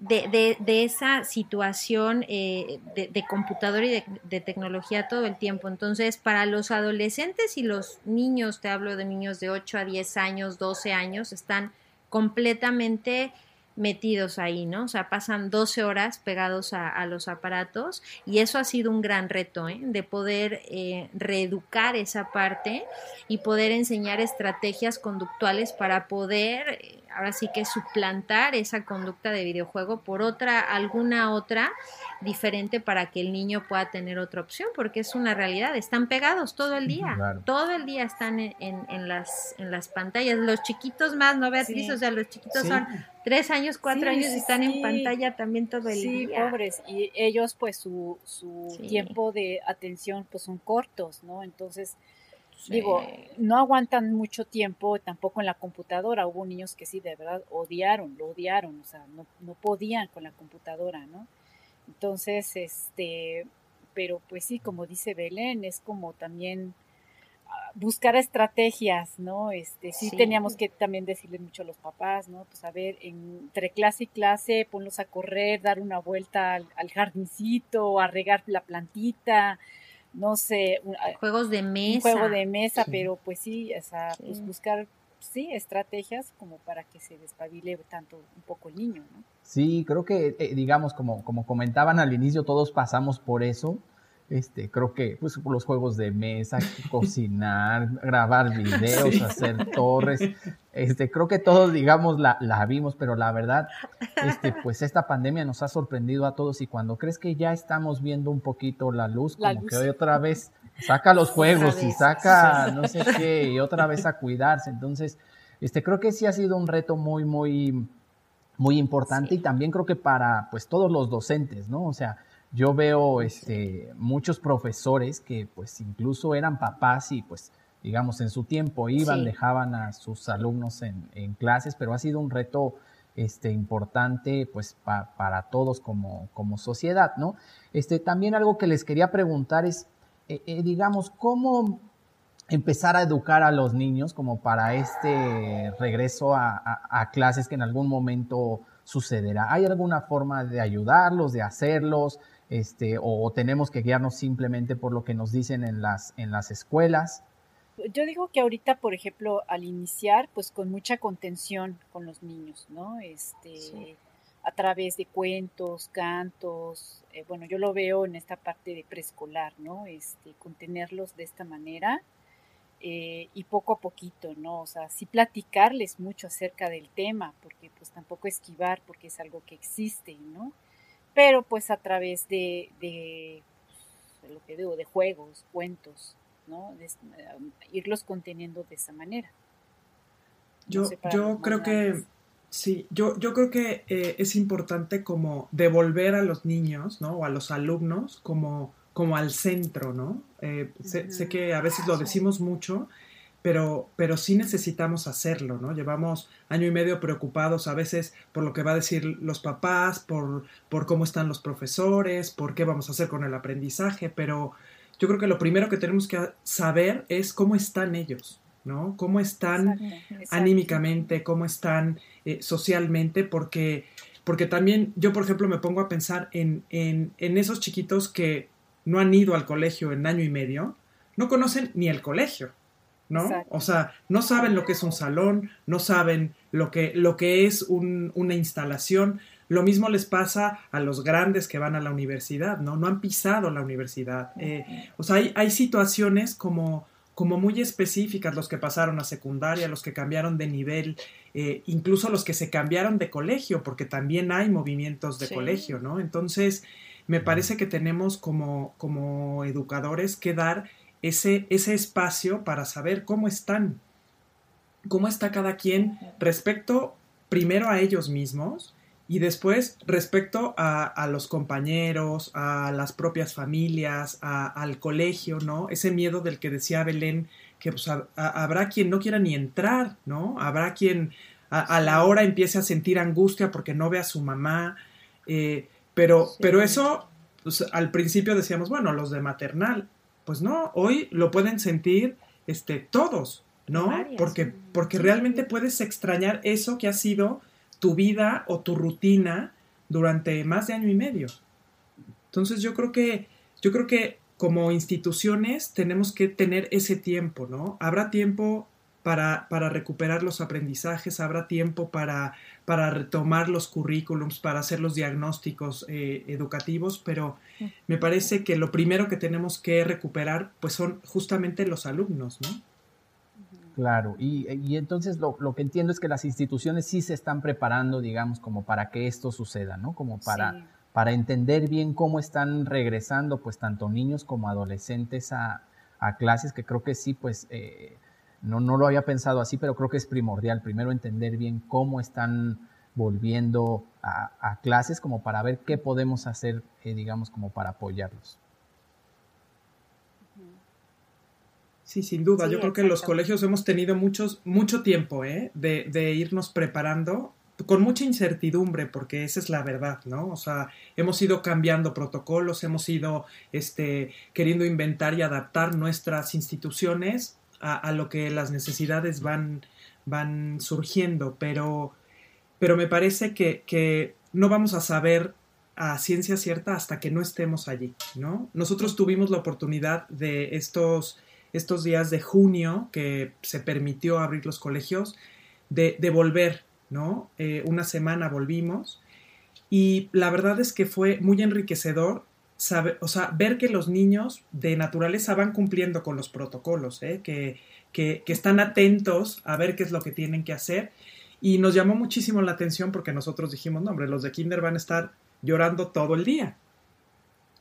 de, de, esa situación eh, de, de, computadora y de, tecnología todo el tiempo. Entonces, para los adolescentes y los niños, te hablo de niños de 8 a 10 años, 12 años, están completamente metidos ahí, ¿no? O sea, pasan 12 horas pegados a, los aparatos y eso ha sido un gran reto, ¿eh? De poder eh, reeducar esa parte y poder enseñar estrategias conductuales para poder ahora sí que suplantar esa conducta de videojuego por otra, alguna otra diferente para que el niño pueda tener otra opción, porque es una realidad, están pegados todo el día, todo el día están en, las, en las pantallas, los chiquitos más, ¿no Beatriz? O sea, los chiquitos son tres años, cuatro años y están en pantalla también todo el día. Sí, pobres, y ellos pues su, su tiempo de atención pues son cortos, ¿no? Entonces Digo, no aguantan mucho tiempo tampoco en la computadora. Hubo niños que sí, de verdad, odiaron, lo odiaron, o sea, no, no podían con la computadora, ¿no? Entonces, este, pero pues sí, como dice Belén, es como también buscar estrategias, ¿no? Este, sí, teníamos que también decirle mucho a los papás, ¿no? Pues a ver, entre clase y clase, ponlos a correr, dar una vuelta al, jardincito, a regar la plantita, no sé. Juegos de mesa. Un juego de mesa, pero pues sí, o sea, pues buscar, sí, estrategias como para que se despabile tanto un poco el niño, ¿no? Sí, creo que, eh, digamos, como, como comentaban al inicio, todos pasamos por eso este, creo que pues, los juegos de mesa, cocinar, grabar videos, hacer torres, este, creo que todos, digamos, la, la, vimos, pero la verdad, este, pues esta pandemia nos ha sorprendido a todos y cuando crees que ya estamos viendo un poquito la luz, como que hoy otra vez saca los juegos y saca no sé qué, y otra vez a cuidarse. Entonces, este, creo que sí ha sido un reto muy, muy, muy importante y también creo que para, pues, todos los docentes, ¿no? O sea, yo veo este, muchos profesores que pues incluso eran papás y pues digamos en su tiempo iban, dejaban a sus alumnos en, clases, pero ha sido un reto este, importante pues para todos como, como sociedad, ¿no? Este, también algo que les quería preguntar es, eh, eh, digamos, ¿cómo empezar a educar a los niños como para este regreso a clases que en algún momento sucederá? ¿Hay alguna forma de ayudarlos, de hacerlos? Este, o, tenemos que guiarnos simplemente por lo que nos dicen en las, en las escuelas. Yo digo que ahorita, por ejemplo, al iniciar, pues con mucha contención con los niños, ¿no? Este, a través de cuentos, cantos, eh, bueno, yo lo veo en esta parte de preescolar, ¿no? Este, contenerlos de esta manera eh, y poco a poquito, ¿no? O sea, sí platicarles mucho acerca del tema, porque pues tampoco esquivar, porque es algo que existe, ¿no? Pero pues a través de, de, lo que digo, de juegos, cuentos, ¿no? Um, irlos conteniendo de esa manera. Yo, yo creo que, sí, yo, yo creo que eh, es importante como devolver a los niños, ¿no? O a los alumnos como, como al centro, ¿no? Eh, sé, sé, que a veces lo decimos mucho, pero, pero sí necesitamos hacerlo, ¿no? Llevamos año y medio preocupados a veces por lo que va a decir los papás, por, por cómo están los profesores, por qué vamos a hacer con el aprendizaje, pero yo creo que lo primero que tenemos que saber es cómo están ellos, ¿no? Cómo están anímicamente, cómo están eh, socialmente, porque, porque también yo, por ejemplo, me pongo a pensar en, en, en esos chiquitos que no han ido al colegio en año y medio, no conocen ni el colegio. ¿No? O sea, no saben lo que es un salón, no saben lo que, lo que es una instalación. Lo mismo les pasa a los grandes que van a la universidad, ¿no? No han pisado la universidad. Eh, o sea, hay, hay situaciones como, como muy específicas, los que pasaron a secundaria, los que cambiaron de nivel, eh, incluso los que se cambiaron de colegio, porque también hay movimientos de colegio, ¿no? Entonces, me parece que tenemos como, como educadores que dar ese, ese espacio para saber cómo están, cómo está cada quien respecto primero a ellos mismos y después respecto a, los compañeros, a las propias familias, al colegio, ¿no? Ese miedo del que decía Belén, que pues, habrá quien no quiera ni entrar, ¿no? Habrá quien a, la hora empiece a sentir angustia porque no ve a su mamá, eh, pero, pero eso, pues, al principio decíamos, bueno, los de maternal, pues no, hoy lo pueden sentir este, todos, ¿no? porque, porque realmente puedes extrañar eso que ha sido tu vida o tu rutina durante más de año y medio. Entonces yo creo que, yo creo que como instituciones tenemos que tener ese tiempo, ¿no? Habrá tiempo para, para recuperar los aprendizajes, habrá tiempo para, para retomar los currículums, para hacer los diagnósticos eh, educativos, pero me parece que lo primero que tenemos que recuperar pues son justamente los alumnos, ¿no? Claro, y, entonces lo, que entiendo es que las instituciones sí se están preparando, digamos, como para que esto suceda, ¿no? Como para, para entender bien cómo están regresando, pues, tanto niños como adolescentes a, a clases, que creo que sí, pues, eh, no, no lo había pensado así, pero creo que es primordial primero entender bien cómo están volviendo a, clases como para ver qué podemos hacer, eh, digamos, como para apoyarlos. Sí, sin duda. Yo creo que en los colegios hemos tenido muchos, mucho tiempo ¿eh? de, de, irnos preparando con mucha incertidumbre, porque esa es la verdad, ¿no? O sea, hemos ido cambiando protocolos, hemos ido este, queriendo inventar y adaptar nuestras instituciones A, lo que las necesidades van, van surgiendo, pero, pero me parece que, que no vamos a saber a ciencia cierta hasta que no estemos allí, ¿no? Nosotros tuvimos la oportunidad de estos, estos días de junio que se permitió abrir los colegios, de, volver, ¿no? Eh, una semana volvimos y la verdad es que fue muy enriquecedor saber, o sea, ver que los niños de naturaleza van cumpliendo con los protocolos, ¿eh? que, que, que están atentos a ver qué es lo que tienen que hacer y nos llamó muchísimo la atención porque nosotros dijimos, no, hombre, los de Kinder van a estar llorando todo el día.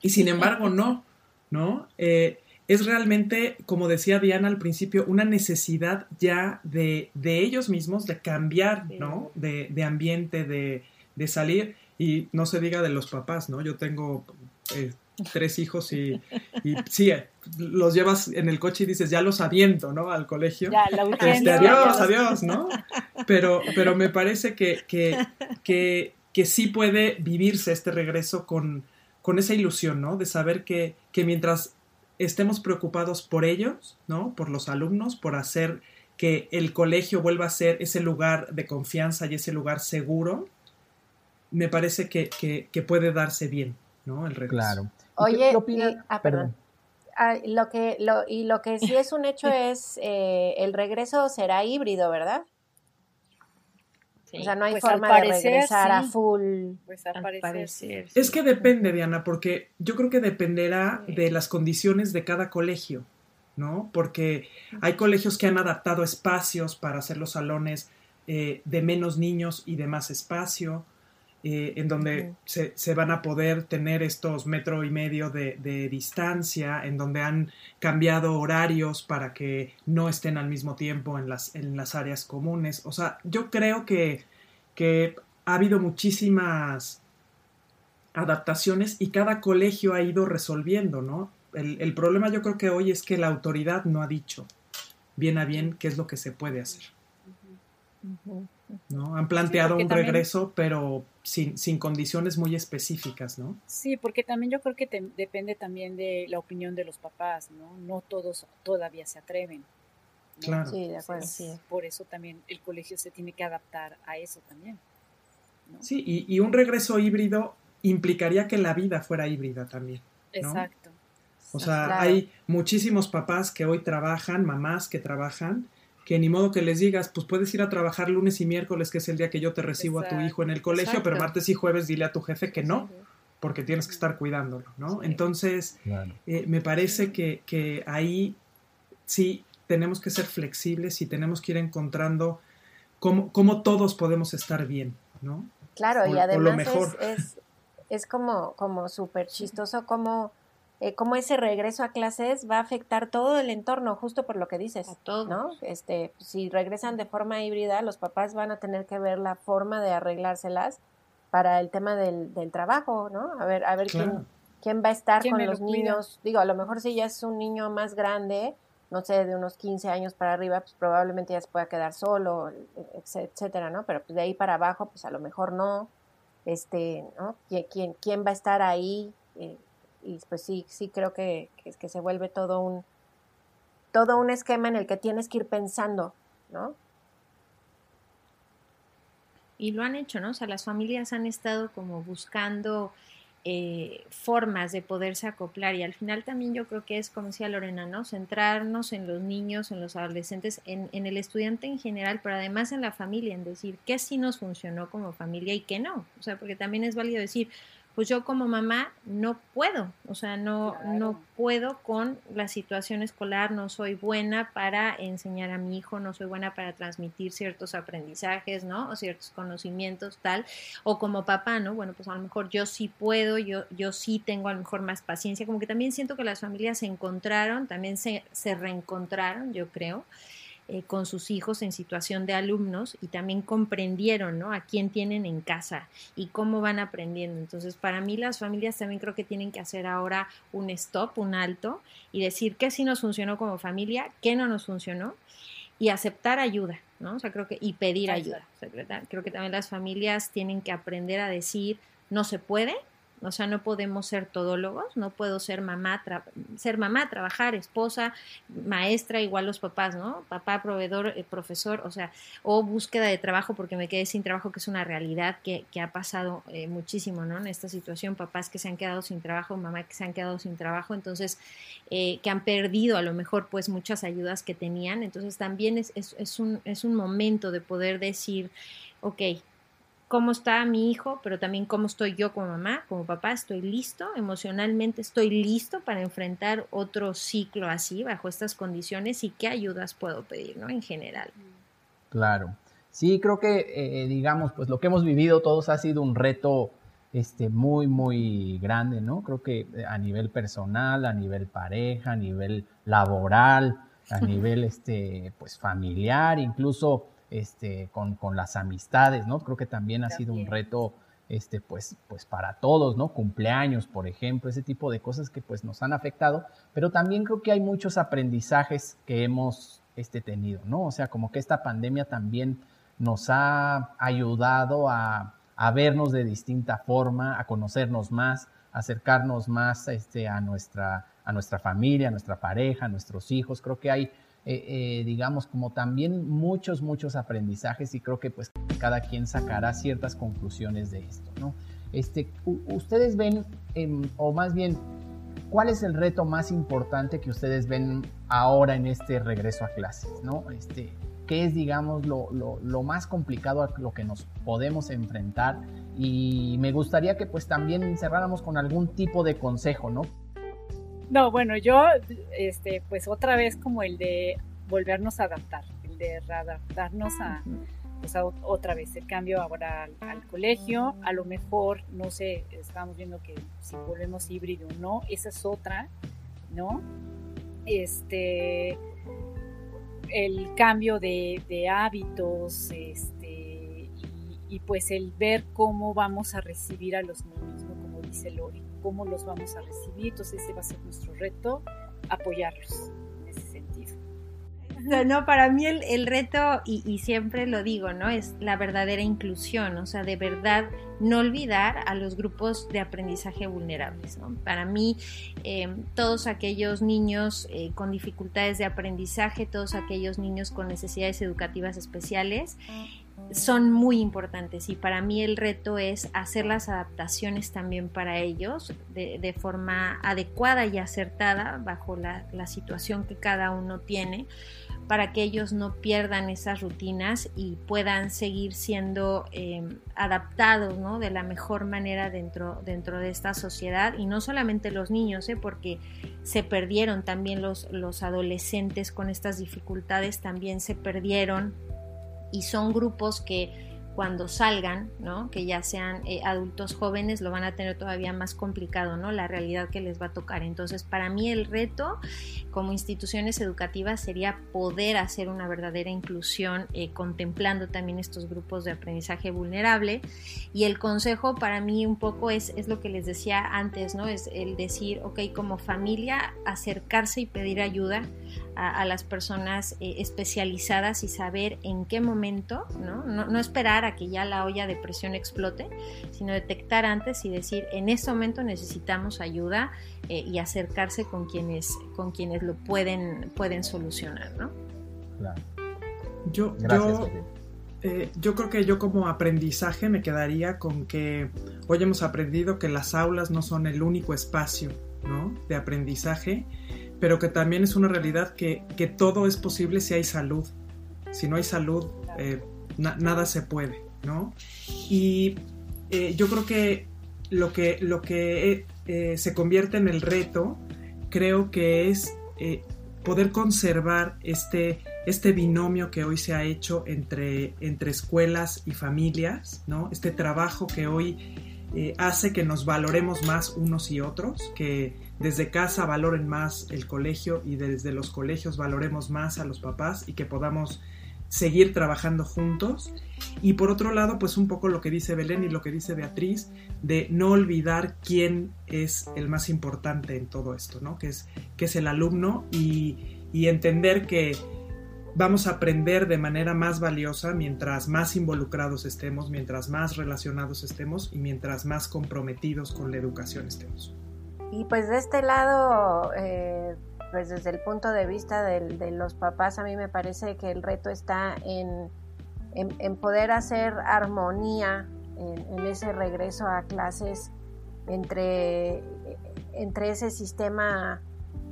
Y sin embargo, no, ¿no? Eh, es realmente, como decía Diana al principio, una necesidad ya de, de ellos mismos de cambiar, ¿no? De, de ambiente, de, de, salir. Y no se diga de los papás, ¿no? Yo tengo eh, tres hijos y, y, sí, los llevas en el coche y dices, ya los aviento, ¿no? Al colegio. Ya, la este, adiós, adiós, ¿no? Pero, pero me parece que, que, que, que sí puede vivirse este regreso con, con esa ilusión, ¿no? De saber que, que mientras estemos preocupados por ellos, ¿no? Por los alumnos, por hacer que el colegio vuelva a ser ese lugar de confianza y ese lugar seguro, me parece que, que, puede darse bien, ¿no? El regreso. Claro. Oye, ah, perdón. Ah, lo que, lo, y lo que sí es un hecho es eh, el regreso será híbrido, ¿verdad? O sea, no hay pues forma de regresar a full. Pues al parecer. Es que depende, Diana, porque yo creo que dependerá de las condiciones de cada colegio, ¿no? Porque hay colegios que han adaptado espacios para hacer los salones eh, de menos niños y de más espacio. Eh, en donde se, se, van a poder tener estos metro y medio de, de, distancia, en donde han cambiado horarios para que no estén al mismo tiempo en las, en las áreas comunes. O sea, yo creo que, que ha habido muchísimas adaptaciones y cada colegio ha ido resolviendo, ¿no? El, el problema yo creo que hoy es que la autoridad no ha dicho bien a bien qué es lo que se puede hacer. ¿No? Han planteado un regreso, pero sin, sin, condiciones muy específicas, ¿no? Sí, porque también yo creo que depende también de la opinión de los papás, ¿no? No todos todavía se atreven. Claro. Sí, de acuerdo. Por eso también el colegio se tiene que adaptar a eso también. Sí, y, y, un regreso híbrido implicaría que la vida fuera híbrida también. Exacto. O sea, hay muchísimos papás que hoy trabajan, mamás que trabajan, que ni modo que les digas, pues puedes ir a trabajar lunes y miércoles, que es el día que yo te recibo a tu hijo en el colegio, pero martes y jueves dile a tu jefe que no, porque tienes que estar cuidándolo, ¿no? Entonces, eh, me parece que, que, ahí sí tenemos que ser flexibles y tenemos que ir encontrando cómo, cómo todos podemos estar bien, ¿no? Claro, y además Es, es, como, como súper chistoso como eh, cómo ese regreso a clases va a afectar todo el entorno, justo por lo que dices, ¿no? Este, si regresan de forma híbrida, los papás van a tener que ver la forma de arreglárselas para el tema del, del trabajo, ¿no? A ver, a ver quién, quién va a estar con los niños. Digo, a lo mejor si ya es un niño más grande, no sé, de unos 15 años para arriba, pues probablemente ya se pueda quedar solo, etcétera, ¿no? Pero pues de ahí para abajo, pues a lo mejor no. Este, ¿no? ¿Quién, quién va a estar ahí? Eh, y pues sí, sí creo que, que, se vuelve todo un, todo un esquema en el que tienes que ir pensando, ¿no? Y lo han hecho, ¿no? O sea, las familias han estado como buscando eh, formas de poderse acoplar y al final también yo creo que es, como decía Lorena, ¿no? Centrarnos en los niños, en los adolescentes, en, en el estudiante en general, pero además en la familia, en decir qué sí nos funcionó como familia y qué no. O sea, porque también es válido decir, pues yo como mamá no puedo, o sea, no, no puedo con la situación escolar, no soy buena para enseñar a mi hijo, no soy buena para transmitir ciertos aprendizajes, ¿no? O ciertos conocimientos, tal, o como papá, ¿no? Bueno, pues a lo mejor yo sí puedo, yo, yo sí tengo a lo mejor más paciencia, como que también siento que las familias se encontraron, también se, se reencontraron, yo creo. Eh, con sus hijos en situación de alumnos y también comprendieron ¿no? a quién tienen en casa y cómo van aprendiendo. Entonces, para mí las familias también creo que tienen que hacer ahora un stop, un alto y decir qué sí nos funcionó como familia, qué no nos funcionó y aceptar ayuda, ¿no? O sea, creo que y pedir ayuda. creo que también las familias tienen que aprender a decir no se puede, O sea, no podemos ser todólogos, no puedo ser mamá, ser mamá, trabajar, esposa, maestra, igual los papás, ¿no? Papá, proveedor, eh, profesor, o sea, o búsqueda de trabajo porque me quedé sin trabajo, que es una realidad que, que ha pasado eh, muchísimo, ¿no? En esta situación, papás que se han quedado sin trabajo, mamá que se han quedado sin trabajo, entonces, eh, que han perdido a lo mejor pues muchas ayudas que tenían, entonces también es, es, es, un, es un momento de poder decir, ok, cómo está mi hijo, pero también cómo estoy yo como mamá, como papá, estoy listo, emocionalmente estoy listo para enfrentar otro ciclo así, bajo estas condiciones, y qué ayudas puedo pedir, ¿no? En general. Claro. Sí, creo que, eh, digamos, pues lo que hemos vivido todos ha sido un reto este, muy, muy grande, ¿no? Creo que eh, a nivel personal, a nivel pareja, a nivel laboral, a nivel, este, pues familiar, incluso este, con, con, las amistades, ¿no? Creo que también ha sido un reto, este, pues, pues para todos, ¿no? Cumpleaños, por ejemplo, ese tipo de cosas que pues nos han afectado, pero también creo que hay muchos aprendizajes que hemos este, tenido, ¿no? O sea, como que esta pandemia también nos ha ayudado a, a vernos de distinta forma, a conocernos más, acercarnos más este, a, nuestra, a nuestra familia, a nuestra pareja, a nuestros hijos. Creo que hay eh, eh, digamos, como también muchos, muchos aprendizajes y creo que pues cada quien sacará ciertas conclusiones de esto, ¿no? Este, ustedes ven, em, o más bien, ¿cuál es el reto más importante que ustedes ven ahora en este regreso a clases, ¿no? Este, ¿Qué es, digamos, lo, lo, más complicado a lo que nos podemos enfrentar? Y me gustaría que pues también cerráramos con algún tipo de consejo, ¿no? No, bueno, yo, este, pues otra vez como el de volvernos a adaptar, el de readaptarnos a, pues otra vez el cambio ahora al, colegio, a lo mejor, no sé, estamos viendo que si volvemos híbrido o no, esa es otra, ¿no? Este, el cambio de, de hábitos, este, y, y, pues el ver cómo vamos a recibir a los niños, ¿no? Como dice Lori cómo los vamos a recibir. Entonces ese va a ser nuestro reto, apoyarlos en ese sentido. No, para mí el, reto, y, siempre lo digo, ¿no? Es la verdadera inclusión, o sea, de verdad no olvidar a los grupos de aprendizaje vulnerables, ¿no? Para mí, eh, todos aquellos niños eh, con dificultades de aprendizaje, todos aquellos niños con necesidades educativas especiales, son muy importantes y para mí el reto es hacer las adaptaciones también para ellos de, forma adecuada y acertada bajo la, situación que cada uno tiene para que ellos no pierdan esas rutinas y puedan seguir siendo em, adaptados de la mejor manera dentro, dentro de esta sociedad y no solamente los niños, ¿eh? porque se perdieron también los, los adolescentes con estas dificultades, también se perdieron y son grupos que cuando salgan, ¿no? que ya sean eh, adultos jóvenes, lo van a tener todavía más complicado, ¿no? la realidad que les va a tocar. Entonces, para mí el reto como instituciones educativas sería poder hacer una verdadera inclusión eh, contemplando también estos grupos de aprendizaje vulnerable. Y el consejo para mí un poco es, es lo que les decía antes, ¿no? es el decir, ok, como familia, acercarse y pedir ayuda a, las personas eh, especializadas y saber en qué momento, ¿no? ¿no? esperar a que ya la olla de presión explote, sino detectar antes y decir, en este momento necesitamos ayuda eh, y acercarse con quienes, con quienes lo pueden, pueden solucionar, ¿no? Claro. Yo, yo, eh, yo creo que yo como aprendizaje me quedaría con que hoy hemos aprendido que las aulas no son el único espacio ¿no? de aprendizaje pero que también es una realidad que, todo es posible si hay salud. Si no hay salud, eh, nada se puede, ¿no? Y eh, yo creo que lo que, lo que eh, se convierte en el reto, creo que es poder conservar este, este binomio que hoy se ha hecho entre, entre escuelas y familias, ¿no? Este trabajo que hoy hace que nos valoremos más unos y otros, que desde casa valoren más el colegio y desde los colegios valoremos más a los papás y que podamos seguir trabajando juntos. Y por otro lado, pues un poco lo que dice Belén y lo que dice Beatriz, de no olvidar quién es el más importante en todo esto, ¿no? Que es, que es el alumno y, entender que vamos a aprender de manera más valiosa mientras más involucrados estemos, mientras más relacionados estemos y mientras más comprometidos con la educación estemos. Y pues de este lado, eh, pues desde el punto de vista de, los papás, a mí me parece que el reto está en, en, poder hacer armonía en, ese regreso a clases entre, entre ese sistema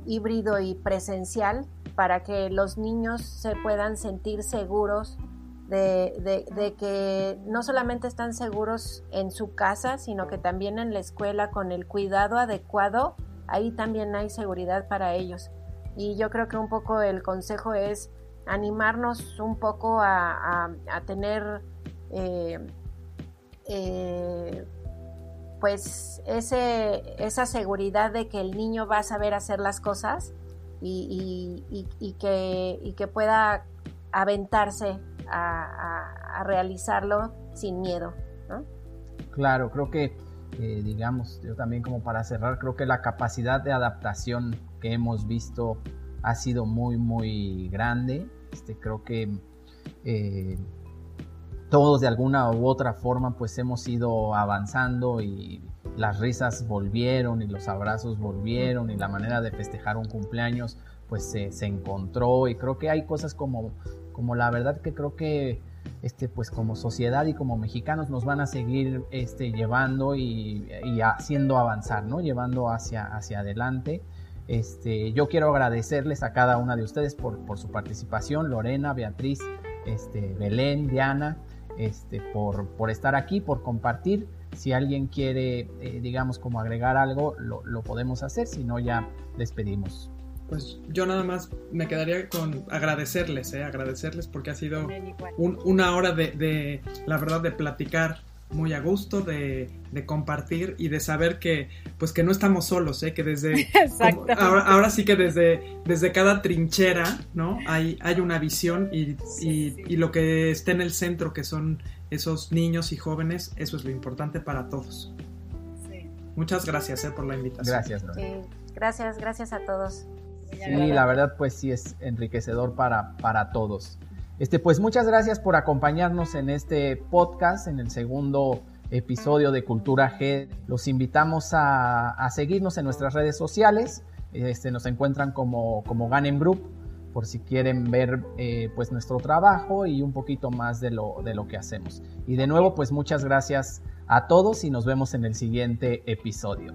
híbrido y presencial para que los niños se puedan sentir seguros de, de, que no solamente están seguros en su casa, sino que también en la escuela con el cuidado adecuado, ahí también hay seguridad para ellos. Y yo creo que un poco el consejo es animarnos un poco a, tener eh, eh, pues ese, esa seguridad de que el niño va a saber hacer las cosas y, que, pueda aventarse a, realizarlo sin miedo. Claro, creo que, eh, digamos, yo también como para cerrar, creo que la capacidad de adaptación que hemos visto ha sido muy, muy grande. Este, creo que eh, todos de alguna u otra forma pues hemos ido avanzando y las risas volvieron y los abrazos volvieron y la manera de festejar un cumpleaños pues se, se encontró y creo que hay cosas como como la verdad que creo que este, pues como sociedad y como mexicanos nos van a seguir este, llevando y, haciendo avanzar, ¿no? Llevando hacia, hacia adelante. Este, yo quiero agradecerles a cada una de ustedes por, por su participación, Lorena, Beatriz, este, Belén, Diana, este, por, por estar aquí, por compartir. Si alguien quiere, eh, digamos, como agregar algo, lo, lo podemos hacer, si no ya despedimos pues yo nada más me quedaría con agradecerles, ¿eh? agradecerles porque ha sido una hora de, la verdad, de platicar muy a gusto, de, compartir y de saber que, pues que no estamos solos, ¿eh? que desde, ahora, sí que desde, desde cada trinchera, ¿no? Hay, hay una visión y, y, lo que está en el centro, que son esos niños y jóvenes, eso es lo importante para todos. Muchas gracias ¿eh? por la invitación. Gracias. Gracias, gracias a todos. Sí, la verdad pues sí es enriquecedor para, para todos. Este, pues muchas gracias por acompañarnos en este podcast, en el segundo episodio de Cultura G. Los invitamos a, seguirnos en nuestras redes sociales. Este, nos encuentran como, como Ganem Group por si quieren ver eh, pues nuestro trabajo y un poquito más de lo, de lo que hacemos. Y de nuevo pues muchas gracias a todos y nos vemos en el siguiente episodio.